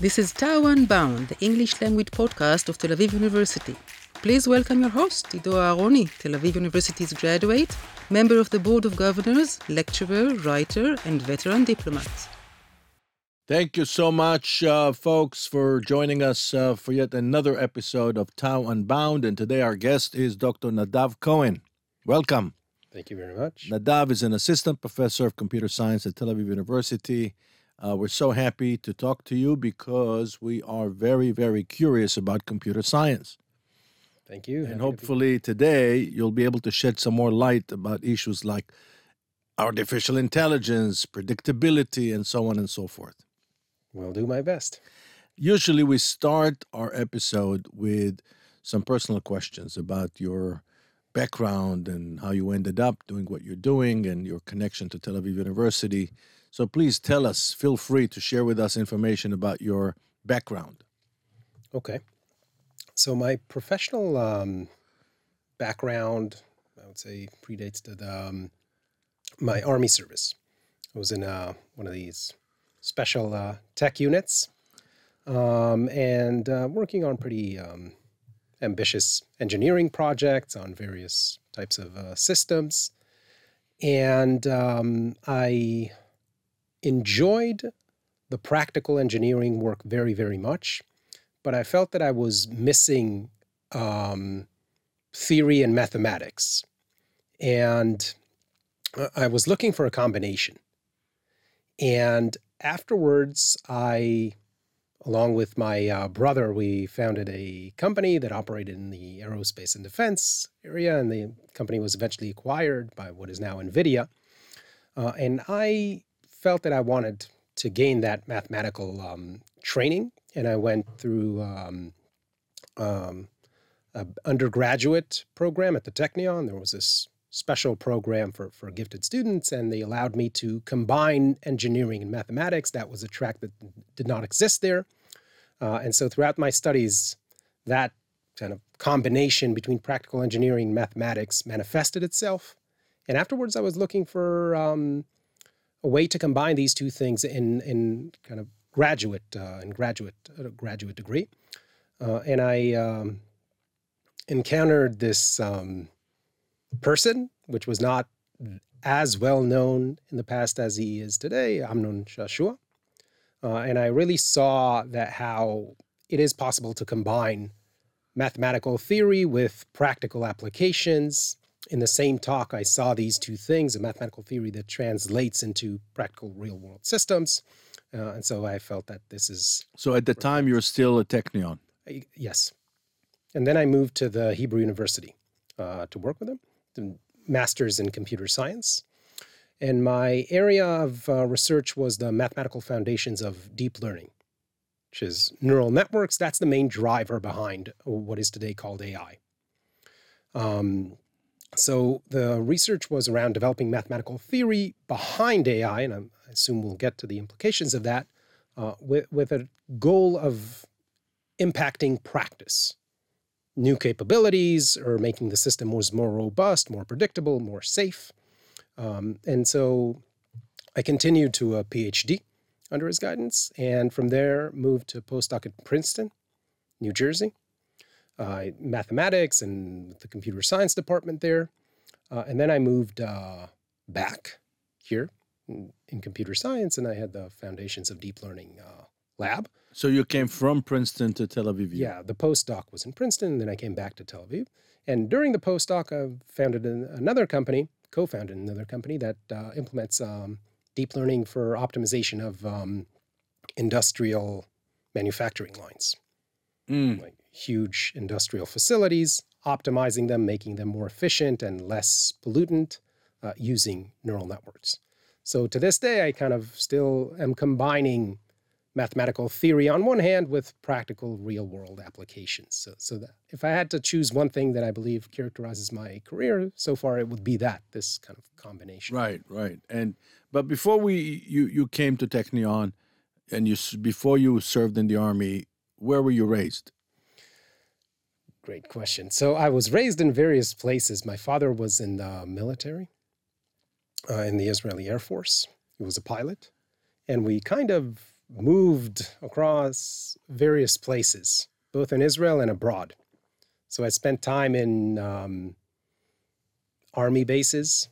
This is TAU Unbound, the English language podcast of Tel Aviv University. Please welcome your host, Ido Aharoni, Tel Aviv University's graduate, member of the Board of Governors, lecturer, writer, and veteran diplomat. Thank you so much, uh, folks, for joining us uh, for yet another episode of TAU Unbound. And today our guest is Dr. Nadav Cohen. Welcome. Thank you very much. Nadav is an assistant professor of computer science at Tel Aviv University. Uh, we're so happy to talk to you because we are very, very curious about computer science. Thank you. And hopefully today you'll be able to shed some more light about issues like artificial intelligence, predictability, and so on and so forth. Will do my best. Usually we start our episode with some personal questions about your background and how you ended up doing what you're doing and your connection to Tel Aviv University. So please tell us, feel free to share with us information about your background. Okay. So my professional um, background, I would say, predates the, um, my army service. I was in uh, one of these special uh, tech units um, and uh, working on pretty um, ambitious engineering projects on various types of uh, systems. And um, I enjoyed the practical engineering work very, very much, but I felt that I was missing um, theory and mathematics. And uh, I was looking for a combination. And afterwards, I, along with my uh, brother, we founded a company that operated in the aerospace and defense area, and the company was eventually acquired by what is now NVIDIA. Uh, and I felt that I wanted to gain that mathematical um, training, and I went through um, um, an undergraduate program at the Technion. There was this special program for, for gifted students, and they allowed me to combine engineering and mathematics. That was a track that did not exist there. Uh, and so throughout my studies, that kind of combination between practical engineering and mathematics manifested itself. And afterwards, I was looking for um, a way to combine these two things in, in kind of graduate uh, in graduate uh, graduate degree. Uh, and I um, encountered this um, person, which was not as well known in the past as he is today, Amnon Shashua. Uh, and I really saw that how it is possible to combine mathematical theory with practical applications. In the same talk, I saw these two things a mathematical theory that translates into practical real world systems. Uh, and so I felt that this is. So at the time, you're still a Technion? Yes. And then I moved to the Hebrew University uh, to work with them master's in computer science. And my area of uh, research was the mathematical foundations of deep learning, which is neural networks. That's the main driver behind what is today called AI. Um, so the research was around developing mathematical theory behind AI, and i assume we'll get to the implications of that, uh, with, with a goal of impacting practice new capabilities or making the system was more robust, more predictable, more safe. Um, and so I continued to a PhD under his guidance, and from there moved to postdoc at Princeton, New Jersey, uh, mathematics and the computer science department there. Uh, and then I moved uh, back here in, in, computer science, and I had the foundations of deep learning uh, lab. So you came from Princeton to Tel Aviv? Yeah, the postdoc was in Princeton, and then I came back to Tel Aviv. And during the postdoc, I founded another company, co-founded another company that uh, implements um, deep learning for optimization of um, industrial manufacturing lines, mm. like huge industrial facilities, optimizing them, making them more efficient and less pollutant uh, using neural networks. So to this day, I kind of still am combining mathematical theory on one hand with practical real world applications. So, so that if I had to choose one thing that I believe characterizes my career so far, it would be that this kind of combination. Right, right. And but before we you you came to Technion, and you before you served in the army, where were you raised? Great question. So I was raised in various places. My father was in the military, uh, in the Israeli Air Force. He was a pilot, and we kind of moved across various places, both in Israel and abroad. So I spent time in um, army bases,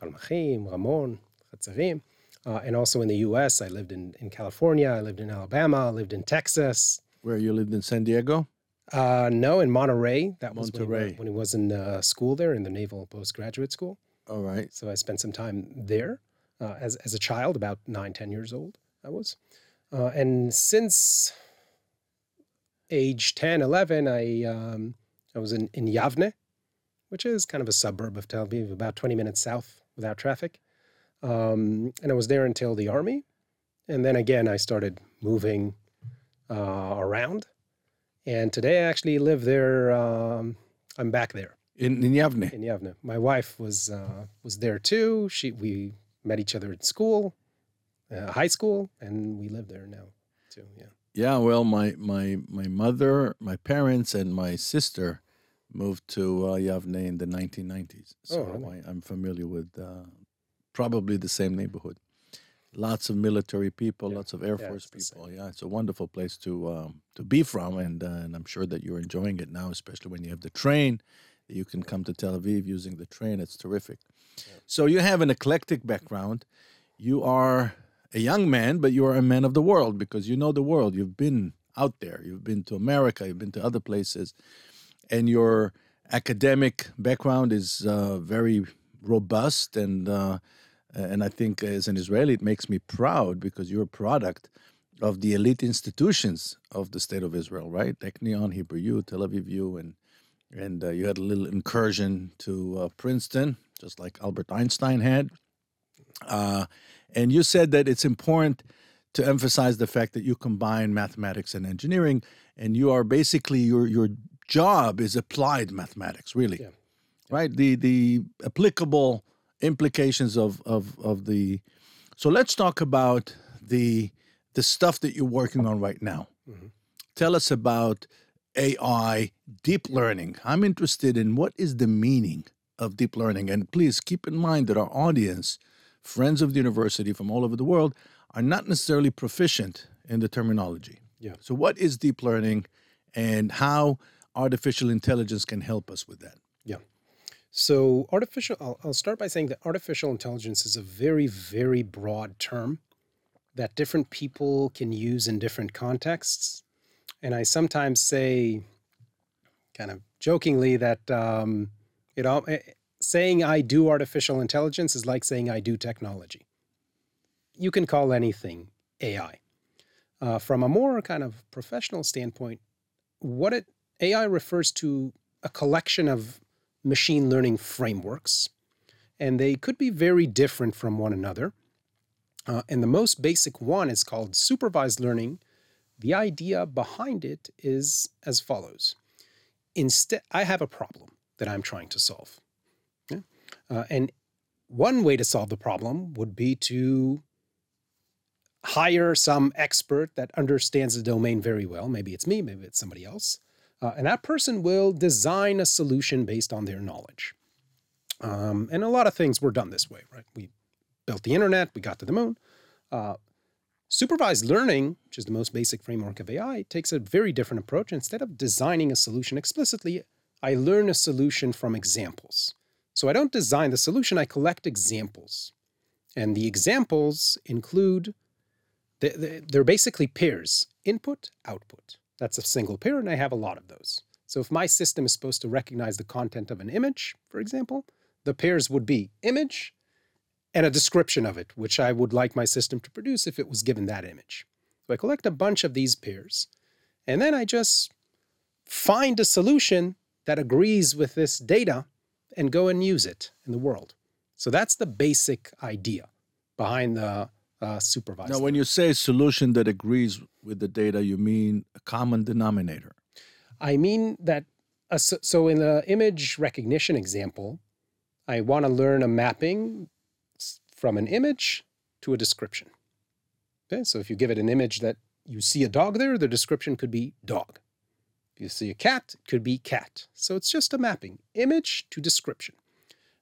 Palmachim, Ramon, Chatzarim, uh, and also in the U.S. I lived in, in California, I lived in Alabama, I lived in Texas. Where you lived in San Diego? Uh, no, in Monterey. That was when he, Monterey. when he was in uh, school there, in the Naval Postgraduate School. All right. So I spent some time there uh, as, as a child, about nine, 10 years old, I was. Uh, and since age 10, 11, I, um, I was in, in Yavne, which is kind of a suburb of Tel Aviv, about 20 minutes south without traffic. Um, and I was there until the army. And then again, I started moving uh, around. And today I actually live there. Um, I'm back there In, in Yavne. in Yavne. My wife was uh, was there too. She we met each other at school, uh, high school, and we live there now too. Yeah. Yeah, well, my my my mother, my parents, and my sister moved to uh, Yavne in the 1990s. So Oh, really? I, I'm familiar with uh, probably the same neighborhood. Lots of military people, Yeah. lots of Air Yeah, Force people. Yeah, it's a wonderful place to um, to be from, and uh, and I'm sure that you're enjoying it now, especially when you have the train. You can come to Tel Aviv using the train. It's terrific. So you have an eclectic background. You are a young man, but you are a man of the world because you know the world. You've been out there. You've been to America. You've been to other places, and your academic background is uh, very robust. And uh, and I think as an Israeli, it makes me proud because you're a product of the elite institutions of the state of Israel, right? Technion, Hebrew U, Tel Aviv U, and and uh, you had a little incursion to uh, Princeton, just like Albert Einstein had. Uh, and you said that it's important to emphasize the fact that you combine mathematics and engineering, and you are basically your your job is applied mathematics, really, Yeah. right? The the applicable implications of of of the. So let's talk about the the stuff that you're working on right now. Mhm. Tell us about AI, deep learning. I'm interested in what is the meaning of deep learning, and please keep in mind that our audience friends of the university from all over the world are not necessarily proficient in the terminology. Yeah. So, what is deep learning and how artificial intelligence can help us with that? Yeah. So artificial. I'll, I'll start by saying that artificial intelligence is a very very broad term that different people can use in different contexts, and I sometimes say, kind of jokingly, that um, it all. eh, Saying I do artificial intelligence is like saying I do technology. You can call anything AI. Uh, from a more kind of professional standpoint, what it AI refers to a collection of machine learning frameworks, and they could be very different from one another. Uh, and the most basic one is called supervised learning. The idea behind it is as follows: Instead, I have a problem that I'm trying to solve? Uh, and one way to solve the problem would be to hire some expert that understands the domain very well. Maybe it's me, maybe it's somebody else. Uh, and that person will design a solution based on their knowledge. Um, and a lot of things were done this way, right? We built the internet, we got to the moon. Uh, supervised learning, which is the most basic framework of AI, takes a very different approach. Instead of designing a solution explicitly, I learn a solution from examples. So I don't design the solution, I collect examples. And the examples include, they- they- they're basically pairs input, output. That's a single pair, and I have a lot of those. So if my system is supposed to recognize the content of an image, for example, the pairs would be image and a description of it, which I would like my system to produce if it was given that image. So I collect a bunch of these pairs, and then I just find a solution that agrees with this data and go and use it in the world. So that's the basic idea behind the uh, supervised. Now, when you say solution that agrees with the data, you mean a common denominator. I mean that, uh, so, so in the image recognition example, I want to learn a mapping from an image to a description. Okay, so if you give it an image that you see a dog there, the description could be dog. You see a cat, it could be cat. So it's just a mapping, image to description.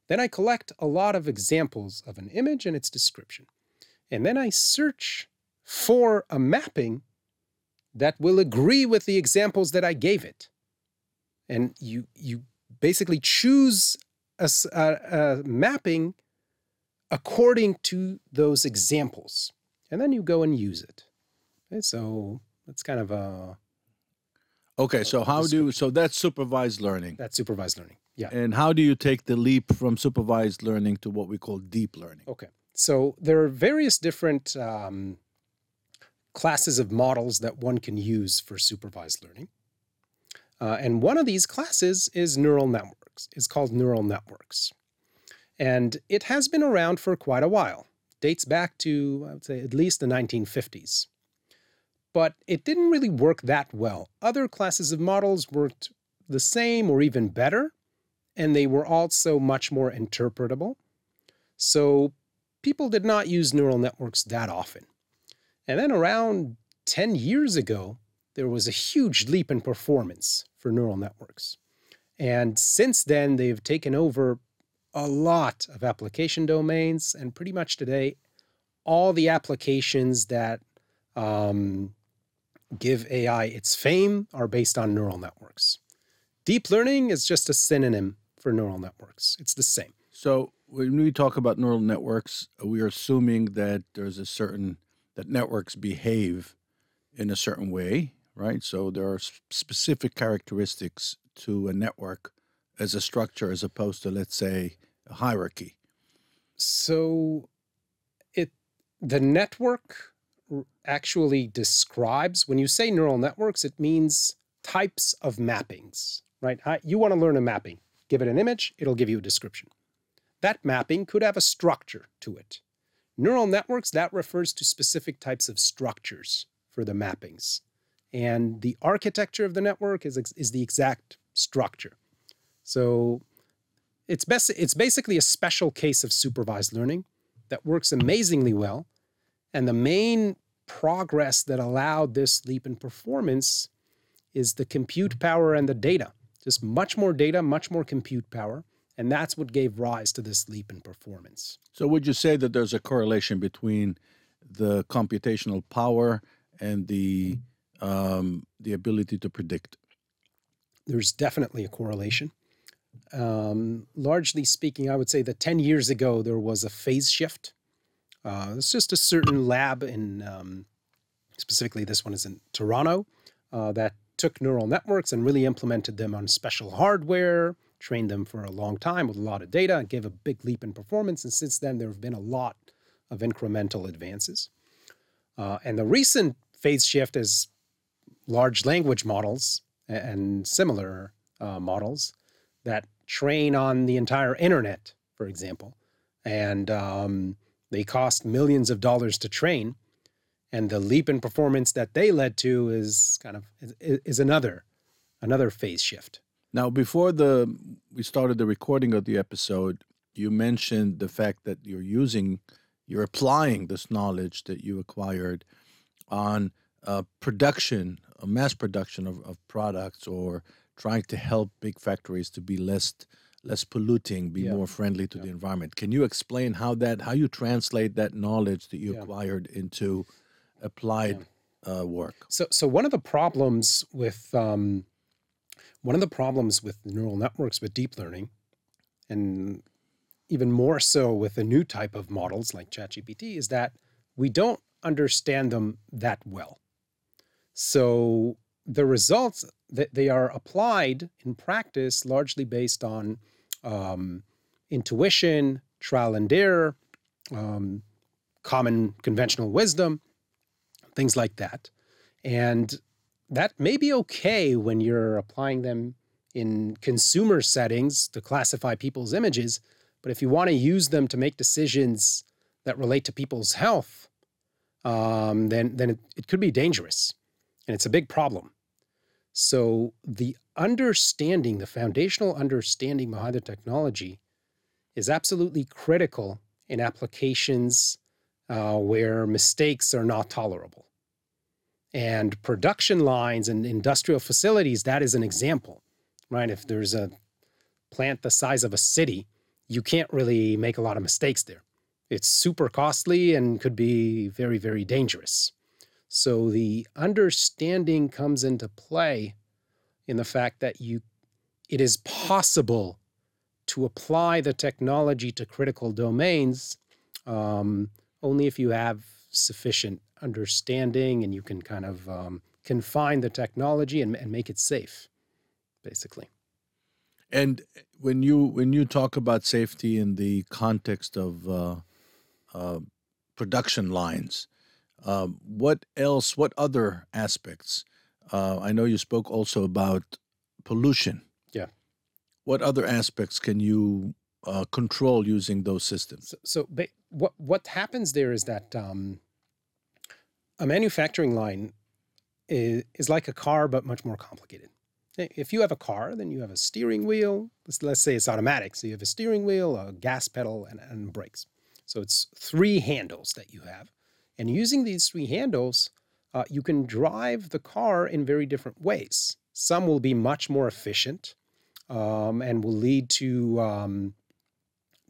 Then I collect a lot of examples of an image and its description. And then I search for a mapping that will agree with the examples that I gave it. And you you basically choose a, a, a mapping according to those examples, and then you go and use it. Okay, so that's kind of a Okay, so how do so that's supervised learning. that's supervised learning. Yeah. And how do you take the leap from supervised learning to what we call deep learning? Okay. So there are various different um, classes of models that one can use for supervised learning. Uh, and one of these classes is neural networks. It's called neural networks. And it has been around for quite a while. Dates back to, I would say, at least the 1950s. But it didn't really work that well. Other classes of models worked the same or even better, and they were also much more interpretable. So people did not use neural networks that often. And then around 10 years ago, there was a huge leap in performance for neural networks. And since then, they've taken over a lot of application domains. And pretty much today, all the applications that um, give AI its fame are based on neural networks. Deep learning is just a synonym for neural networks, it's the same. So when we talk about neural networks, we are assuming that there's a certain that networks behave in a certain way, right? So there are specific characteristics to a network as a structure as opposed to let's say a hierarchy. So it the network actually describes when you say neural networks it means types of mappings, right? You want to learn a mapping. Give it an image, it'll give you a description. That mapping could have a structure to it. Neural networks, that refers to specific types of structures for the mappings. And the architecture of the network is, is the exact structure. So it's, best, it's basically a special case of supervised learning that works amazingly well. And the main progress that allowed this leap in performance is the compute power and the data. Just much more data, much more compute power. And that's what gave rise to this leap in performance. So, would you say that there's a correlation between the computational power and the um, the ability to predict? There's definitely a correlation. Um, largely speaking, I would say that 10 years ago there was a phase shift. Uh, it's just a certain lab in, um, specifically, this one is in Toronto, uh, that took neural networks and really implemented them on special hardware, trained them for a long time with a lot of data, and gave a big leap in performance. And since then, there have been a lot of incremental advances. Uh, and the recent phase shift is large language models and similar uh, models that train on the entire internet, for example. And um, they cost millions of dollars to train and the leap in performance that they led to is kind of is, another another phase shift. Now, before the we started the recording of the episode, you mentioned the fact that you're using, you're applying this knowledge that you acquired on uh, production, mass production of, of products, or trying to help big factories to be less less polluting, be Yeah. more friendly to Yeah. the environment. Can you explain how that how you translate that knowledge that you Yeah. acquired into applied uh, work? So, so one of the problems with um, one of the problems with neural networks with deep learning, and even more so with the new type of models like ChatGPT, is that we don't understand them that well. So the results they are applied in practice largely based on um, intuition, trial and error, um, common conventional wisdom, things like that. And that may be okay when you're applying them in consumer settings to classify people's images. But if you want to use them to make decisions that relate to people's health, um, then, then it, it could be dangerous. And it's a big problem. So the understanding, the foundational understanding behind the technology is absolutely critical in applications uh, where mistakes are not tolerable. And production lines and industrial facilities, that is an example, right? If there's a plant the size of a city, you can't really make a lot of mistakes there. It's super costly and could be very, very dangerous. So the understanding comes into play in the fact that you it is possible to apply the technology to critical domains um, only if you have sufficient understanding and you can kind of um, confine the technology and, and make it safe, basically. And when you when you talk about safety in the context of uh, uh, production lines, uh, what else? What other aspects? Uh, I know you spoke also about pollution. Yeah. What other aspects can you uh, control using those systems? So, so ba- what what happens there is that um, a manufacturing line is, is like a car, but much more complicated. If you have a car, then you have a steering wheel. Let's, let's say it's automatic. So you have a steering wheel, a gas pedal, and, and brakes. So it's three handles that you have. And using these three handles, uh, you can drive the car in very different ways. Some will be much more efficient um, and will lead to um,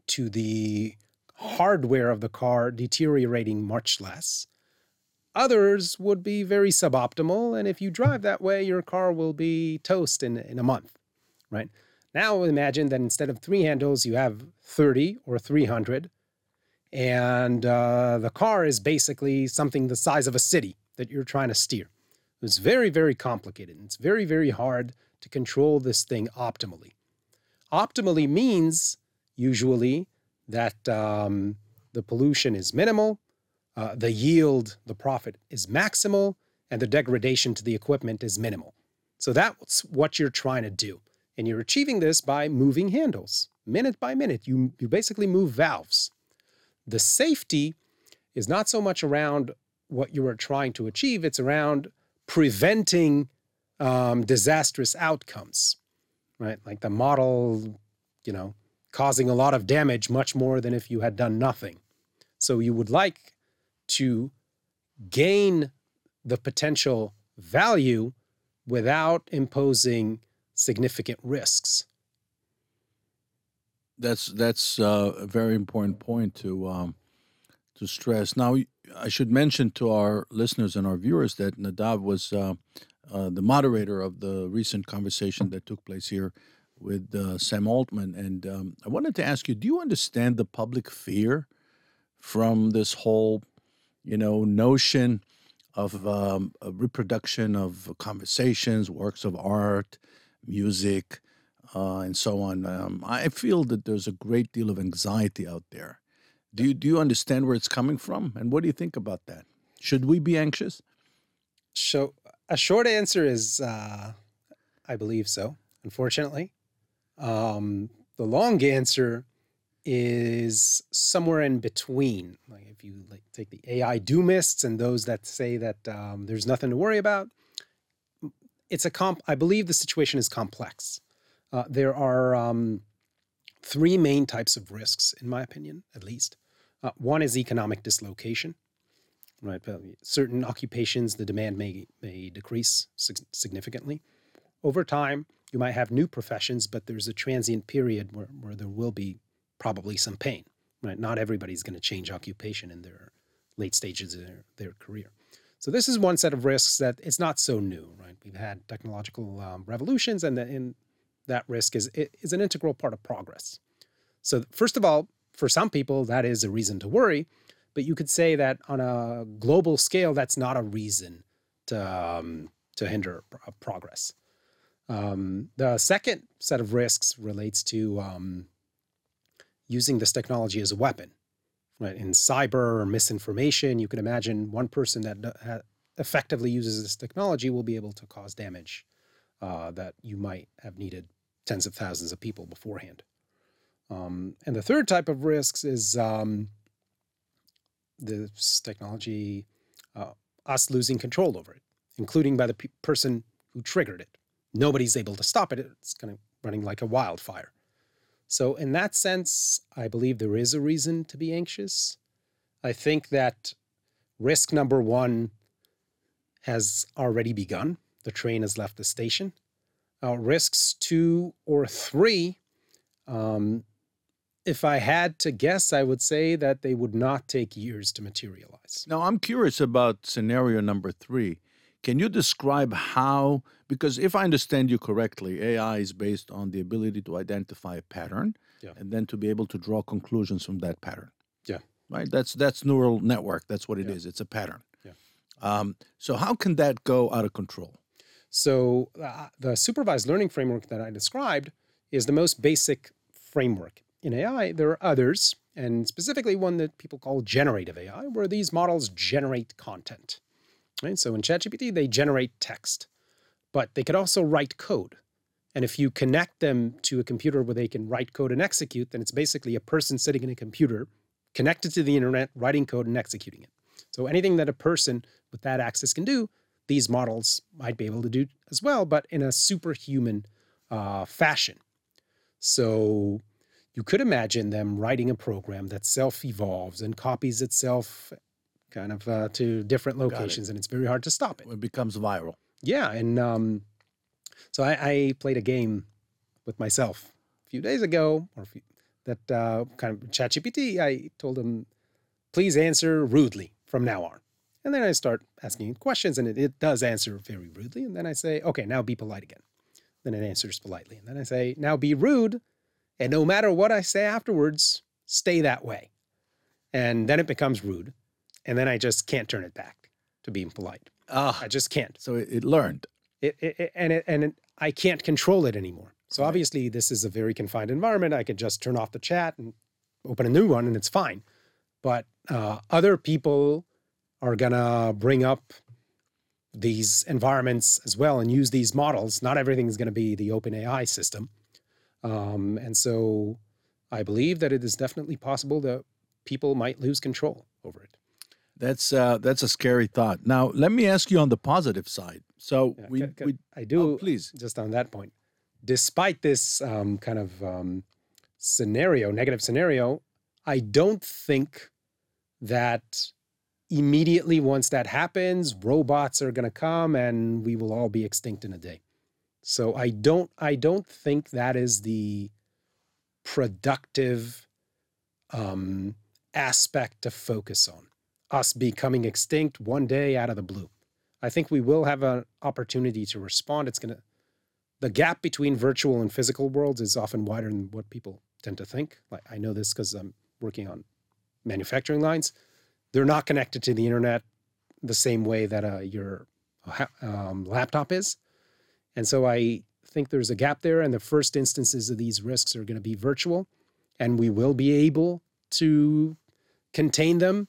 to the hardware of the car deteriorating much less. Others would be very suboptimal, and if you drive that way, your car will be toast in, in a month, right? Now imagine that instead of three handles, you have 30 or 300, and uh, the car is basically something the size of a city that you're trying to steer. It's very, very complicated. And It's very, very hard to control this thing optimally. Optimally means usually that um, the pollution is minimal, uh, the yield, the profit is maximal, and the degradation to the equipment is minimal. So that's what you're trying to do. And you're achieving this by moving handles, minute by minute. You, you basically move valves. The safety is not so much around what you are trying to achieve, it's around preventing um, disastrous outcomes, right? Like the model, you know, causing a lot of damage, much more than if you had done nothing. So you would like to gain the potential value without imposing significant risks. That's that's uh, a very important point to um, to stress. Now, I should mention to our listeners and our viewers that Nadav was uh, uh, the moderator of the recent conversation that took place here with uh, Sam Altman. And um, I wanted to ask you do you understand the public fear from this whole, you know, notion of um, reproduction of conversations, works of art, music, uh, and so on? Um, I feel that there's a great deal of anxiety out there. Do you, do you understand where it's coming from? And what do you think about that? Should we be anxious? So, a short answer is uh, I believe so, unfortunately. Um, the long answer is somewhere in between. Like if you like take the AI doomists and those that say that um, there's nothing to worry about, it's a comp. I believe the situation is complex. Uh, there are um, three main types of risks, in my opinion, at least. Uh, one is economic dislocation. Right, certain occupations, the demand may may decrease significantly over time you might have new professions, but there's a transient period where, where there will be probably some pain. Right? Not everybody's going to change occupation in their late stages of their, their career. So this is one set of risks that it's not so new, right? We've had technological um, revolutions, and, the, and that risk is is an integral part of progress. So first of all, for some people, that is a reason to worry, but you could say that on a global scale, that's not a reason to um, to hinder progress. Um, the second set of risks relates to um, using this technology as a weapon. Right? In cyber or misinformation, you can imagine one person that uh, effectively uses this technology will be able to cause damage uh, that you might have needed tens of thousands of people beforehand. Um, and the third type of risks is um, this technology, uh, us losing control over it, including by the pe- person who triggered it nobody's able to stop it. It's kind of running like a wildfire. So, in that sense, I believe there is a reason to be anxious. I think that risk number one has already begun. The train has left the station. Uh, risks two or three, um, if I had to guess, I would say that they would not take years to materialize. Now, I'm curious about scenario number three. Can you describe how, because if I understand you correctly, AI is based on the ability to identify a pattern Yeah. and then to be able to draw conclusions from that pattern. Yeah. Right? That's that's neural network. That's what it is. Yeah. It's a pattern. Yeah. Um, so how can that go out of control? So uh, the supervised learning framework that I described is the most basic framework. In AI, there are others, and specifically one that people call generative AI, where these models generate content. Right? So in ChatGPT, they generate text, but they could also write code. And if you connect them to a computer where they can write code and execute, then it's basically a person sitting in a computer connected to the internet, writing code and executing it. So anything that a person with that access can do, these models might be able to do as well, but in a superhuman uh, fashion. So you could imagine them writing a program that self evolves and copies itself kind of uh, to different it. locations, and it's very hard to stop it. It becomes viral. Yeah, and um, so I, I played a game with myself a few days ago, or few, that uh, kind of ChatGPT. I told him, please answer rudely from now on. And then I start asking questions, and it, it does answer very rudely. And then I say, okay, now be polite again. Then it answers politely. And then I say, now be rude. And no matter what I say afterwards, stay that way. And then it becomes rude. And then I just can't turn it back to being polite. Ah, I just can't so it, it learned. it, it, and it, and it, I can't control it anymore. So Right. obviously, this is a very confined environment. I could just turn off the chat and open a new one, and it's fine. But uh, other people are gonna bring up these environments as well and use these models. Not everything is going to be the OpenAI system, um, and so I believe that it is definitely possible that people might lose control over it. That's uh, that's a scary thought. Now, let me ask you on the positive side. So Yeah, we, ca- ca- we I do. oh, please. just on that point, despite this um, kind of um, scenario, negative scenario, I don't think that immediately once that happens, robots are going to come and we will all be extinct in a day. So I don't, I don't think that is the productive um, aspect to focus on. Us becoming extinct one day out of the blue. I think we will have an opportunity to respond. It's going to, the gap between virtual and physical worlds is often wider than what people tend to think. Like I know this because I'm working on manufacturing lines. They're not connected to the internet the same way that uh, your um, laptop is. And so I think there's a gap there. And the first instances of these risks are going to be virtual. And we will be able to contain them.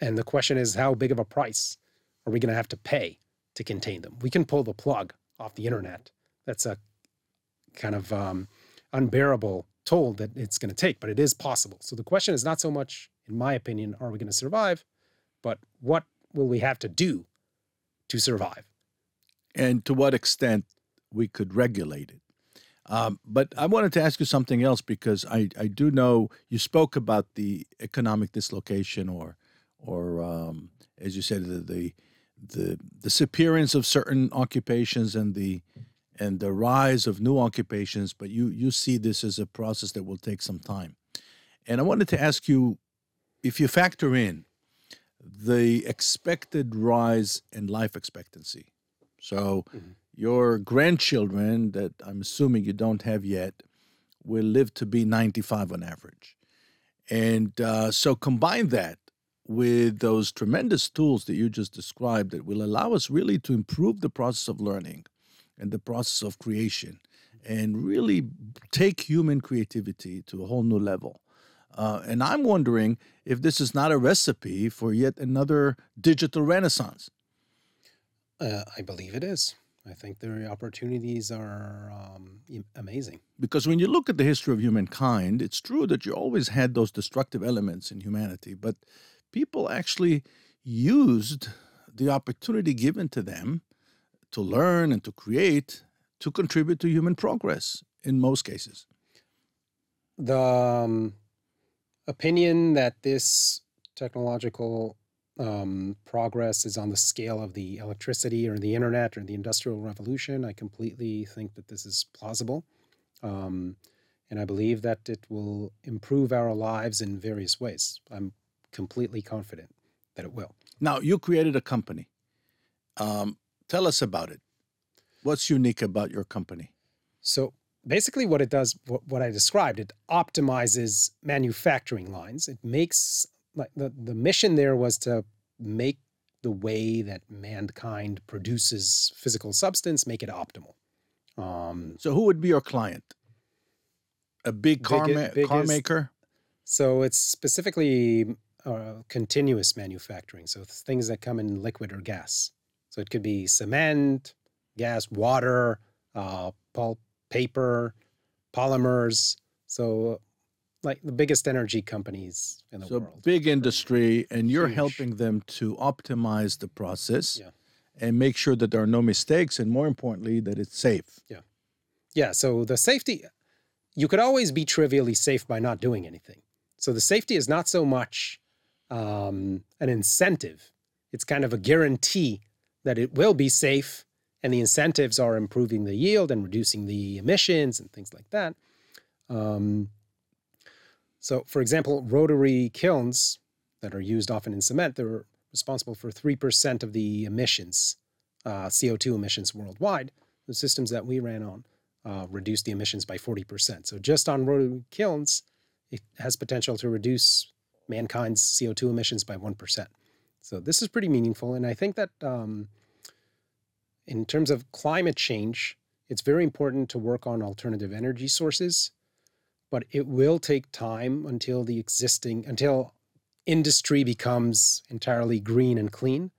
And the question is, how big of a price are we going to have to pay to contain them? We can pull the plug off the internet. That's a kind of um, unbearable toll that it's going to take, but it is possible. So the question is not so much, in my opinion, are we going to survive, but what will we have to do to survive? and to what extent we could regulate it. Um, but I wanted to ask you something else because I, I do know you spoke about the economic dislocation or or um, as you said the, the the disappearance of certain occupations and the and the rise of new occupations. But you you see this as a process that will take some time. And I wanted to ask you if you factor in the expected rise in life expectancy. So Mhm. your grandchildren that I'm assuming you don't have yet will live to be 95 on average. And uh, so combine that with those tremendous tools that you just described that will allow us really to improve the process of learning and the process of creation and really take human creativity to a whole new level. Uh, and I'm wondering if this is not a recipe for yet another digital renaissance. Uh, I believe it is. I think the opportunities are um, amazing. Because when you look at the history of humankind, it's true that you always had those destructive elements in humanity, but people actually used the opportunity given to them to learn and to create to contribute to human progress in most cases. The um, opinion that this technological um, progress is on the scale of the electricity or the internet or the industrial revolution, I completely think that this is plausible. Um, And I believe that it will improve our lives in various ways. I'm completely confident that it will. Now, you created a company. Um, tell us about it. What's unique about your company? So basically, what it does, what, what I described, it optimizes manufacturing lines. It makes like the, the mission there was to make the way that mankind produces physical substance, make it optimal. Um, So, who would be your client? A big car, Big- ma- biggest- car maker? so it's specifically uh, continuous manufacturing. So things that come in liquid or gas. So it could be cement, gas, water, uh, pulp, paper, polymers. So like the biggest energy companies in the So, world. So, big industry, and you're Huge. helping them to optimize the process Yeah. and make sure that there are no mistakes, and more importantly, that it's safe. Yeah. Yeah, so the safety, you could always be trivially safe by not doing anything. So the safety is not so much um, an incentive, it's kind of a guarantee that it will be safe. And the incentives are improving the yield and reducing the emissions and things like that. Um, so, for example, rotary kilns that are used often in cement, they're responsible for 3% of the emissions, uh, CO2 emissions worldwide. The systems that we ran on uh, reduce the emissions by 40%. So just on rotary kilns, it has potential to reduce mankind's CO2 emissions by 1%. So this is pretty meaningful. And I think that um, in terms of climate change, it's very important to work on alternative energy sources, but it will take time until the existing, until industry becomes entirely green and clean.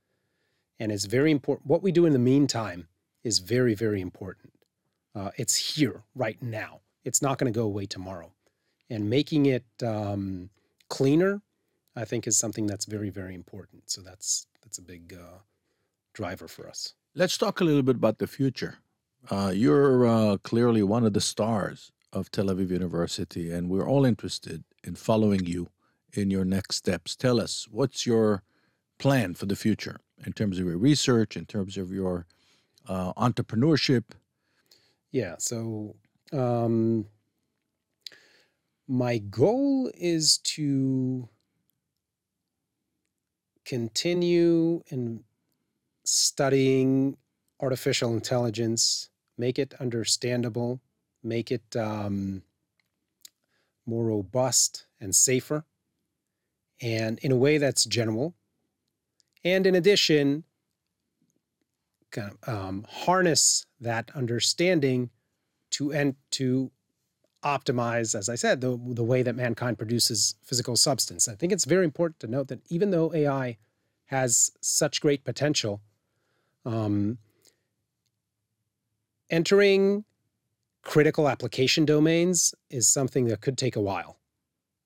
And it's very important. What we do in the meantime is very, very important. Uh, it's here right now. It's not going to go away tomorrow. And making it um, cleaner, I think, is something that's very, very important. So that's that's a big uh, driver for us. Let's talk a little bit about the future. Uh, you're uh, clearly one of the stars of Tel Aviv University, and we're all interested in following you in your next steps. Tell us, what's your plan for the future in terms of your research, in terms of your uh, entrepreneurship? Yeah. So um, my goal is to continue in studying artificial intelligence, make it understandable, make it um, more robust and safer, and in a way that's general. And in addition, kind of um, harness that understanding to and to optimize, as I said, the the way that mankind produces physical substance. I think it's very important to note that even though AI has such great potential, um, entering critical application domains is something that could take a while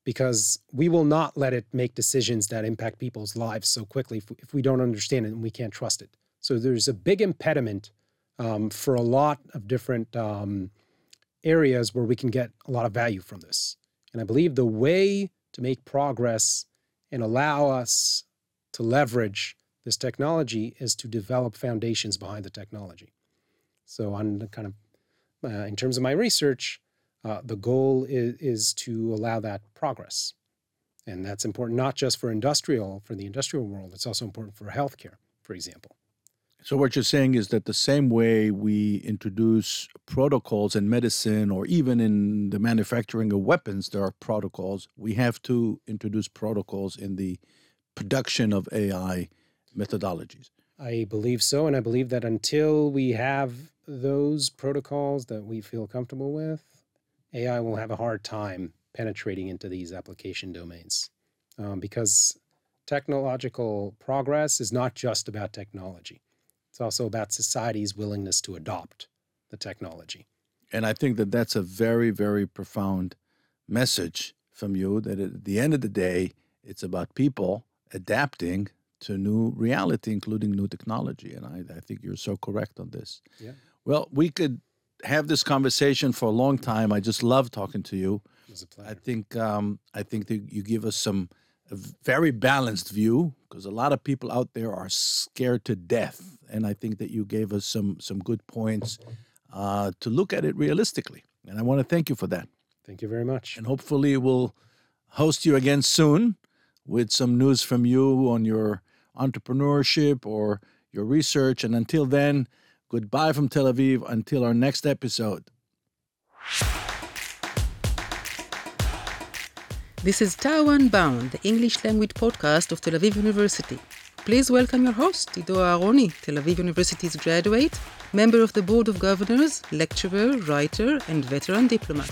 because we will not let it make decisions that impact people's lives so quickly if, we don't understand it and we can't trust it. So there's a big impediment um, for a lot of different um, areas where we can get a lot of value from this. And I believe the way to make progress and allow us to leverage this technology is to develop foundations behind the technology. So, on kind of uh, in terms of my research, uh, the goal is, is to allow that progress, and that's important not just for industrial for the industrial world. It's also important for healthcare, for example. So, what you're saying is that the same way we introduce protocols in medicine or even in the manufacturing of weapons, there are protocols. We have to introduce protocols in the production of AI methodologies. I believe so, and I believe that until we have those protocols that we feel comfortable with, AI will have a hard time penetrating into these application domains um, because technological progress is not just about technology. It's also about society's willingness to adopt the technology. And I think that that's a very, very profound message from you that at the end of the day, it's about people adapting to new reality, including new technology. And I, I think you're so correct on this. Yeah. Well, we could have this conversation for a long time. I just love talking to you. It was a I pleasure. think um, I think that you give us some a very balanced view because a lot of people out there are scared to death, and I think that you gave us some some good points uh, to look at it realistically. And I want to thank you for that. Thank you very much. And hopefully, we'll host you again soon with some news from you on your entrepreneurship or your research. And until then, goodbye from Tel Aviv until our next episode. This is TAU Unbound, the English language podcast of Tel Aviv University. Please welcome your host, Ido Aharoni, Tel Aviv University's graduate, member of the Board of Governors, lecturer, writer, and veteran diplomat.